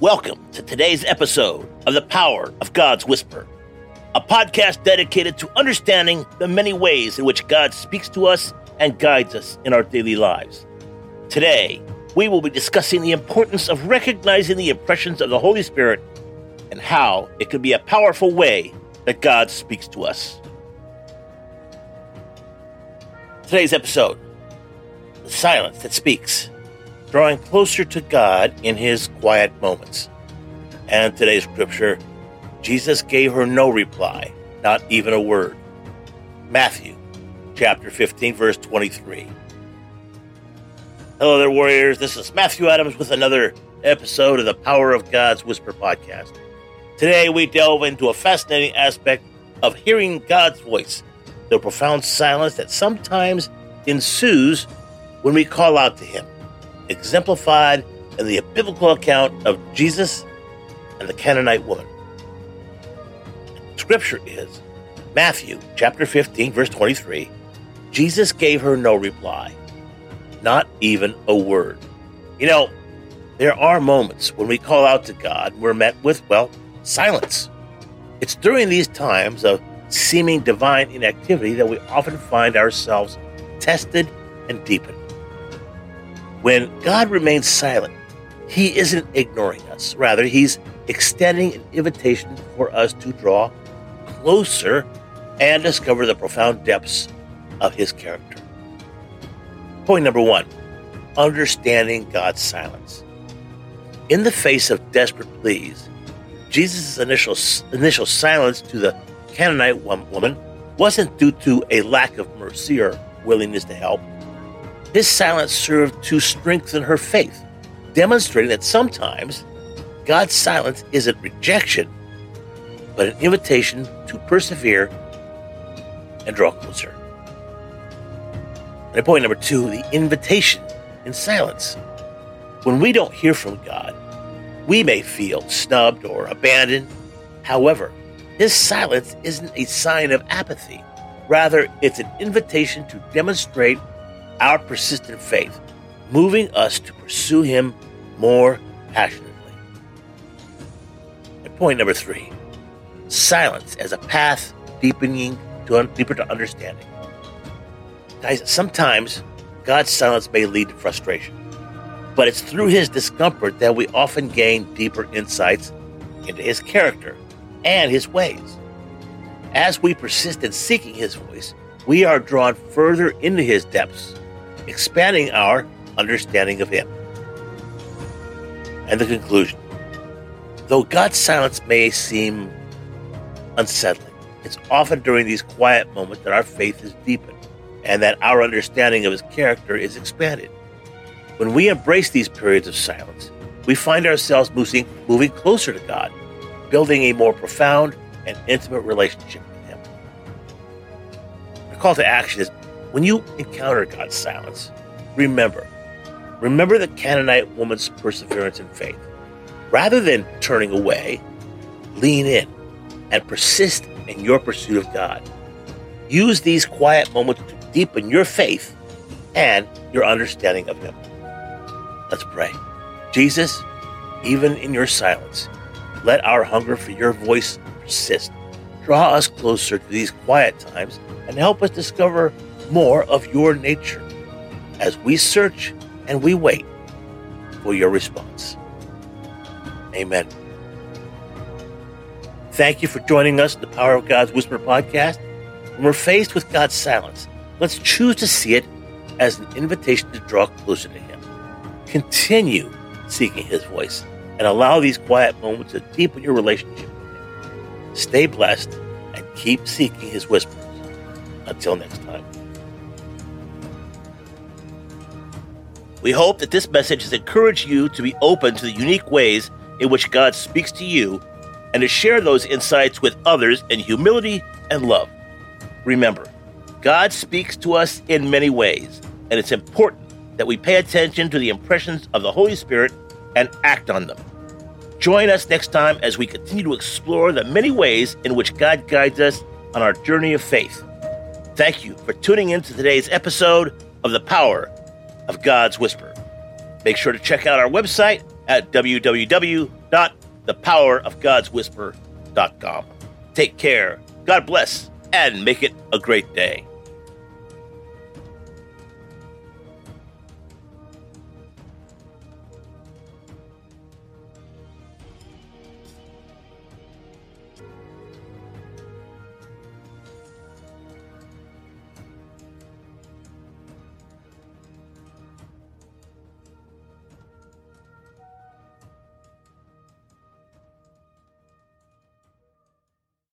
Welcome to today's episode of The Power of God's Whisper, a podcast dedicated to understanding the many ways in which God speaks to us and guides us in our daily lives. Today, we will be discussing the importance of recognizing the impressions of the Holy Spirit and how it can be a powerful way that God speaks to us. Today's episode The Silence That Speaks drawing closer to God in his quiet moments. And today's scripture, Jesus gave her no reply, not even a word. Matthew chapter 15, verse 23. Hello there, warriors. This is Matthew Adams with another episode of the Power of God's Whisper podcast. Today, we delve into a fascinating aspect of hearing God's voice, the profound silence that sometimes ensues when we call out to Him exemplified in the biblical account of Jesus and the Canaanite woman. Scripture is Matthew chapter 15, verse 23. Jesus gave her no reply, not even a word. You know, there are moments when we call out to God, we're met with, well, silence. It's during these times of seeming divine inactivity that we often find ourselves tested and deepened. When God remains silent, He isn't ignoring us. Rather, He's extending an invitation for us to draw closer and discover the profound depths of His character. Point number one understanding God's silence. In the face of desperate pleas, Jesus' initial, initial silence to the Canaanite woman wasn't due to a lack of mercy or willingness to help. His silence served to strengthen her faith, demonstrating that sometimes God's silence isn't rejection, but an invitation to persevere and draw closer. And point number two the invitation in silence. When we don't hear from God, we may feel snubbed or abandoned. However, his silence isn't a sign of apathy. Rather, it's an invitation to demonstrate our persistent faith, moving us to pursue Him more passionately. And point number three silence as a path deepening to deeper to understanding. Guys, sometimes God's silence may lead to frustration, but it's through His discomfort that we often gain deeper insights into His character and His ways. As we persist in seeking His voice, we are drawn further into His depths expanding our understanding of Him. And the conclusion though God's silence may seem unsettling, it's often during these quiet moments that our faith is deepened and that our understanding of His character is expanded. When we embrace these periods of silence, we find ourselves moving, moving closer to God, building a more profound and intimate relationship with Him. Our call to action is when you encounter God's silence, remember, remember the Canaanite woman's perseverance and faith. Rather than turning away, lean in and persist in your pursuit of God. Use these quiet moments to deepen your faith and your understanding of Him. Let's pray. Jesus, even in your silence, let our hunger for your voice persist. Draw us closer to these quiet times and help us discover more of your nature as we search and we wait for your response. Amen. Thank you for joining us in the Power of God's Whisper podcast. When we're faced with God's silence, let's choose to see it as an invitation to draw closer to Him. Continue seeking His voice and allow these quiet moments to deepen your relationship with Him. Stay blessed and keep seeking His whispers. Until next time. We hope that this message has encouraged you to be open to the unique ways in which God speaks to you and to share those insights with others in humility and love. Remember, God speaks to us in many ways, and it's important that we pay attention to the impressions of the Holy Spirit and act on them. Join us next time as we continue to explore the many ways in which God guides us on our journey of faith. Thank you for tuning in to today's episode of The Power of God's Whisper. Make sure to check out our website at www.thepowerofgodswhisper.com. Take care, God bless, and make it a great day.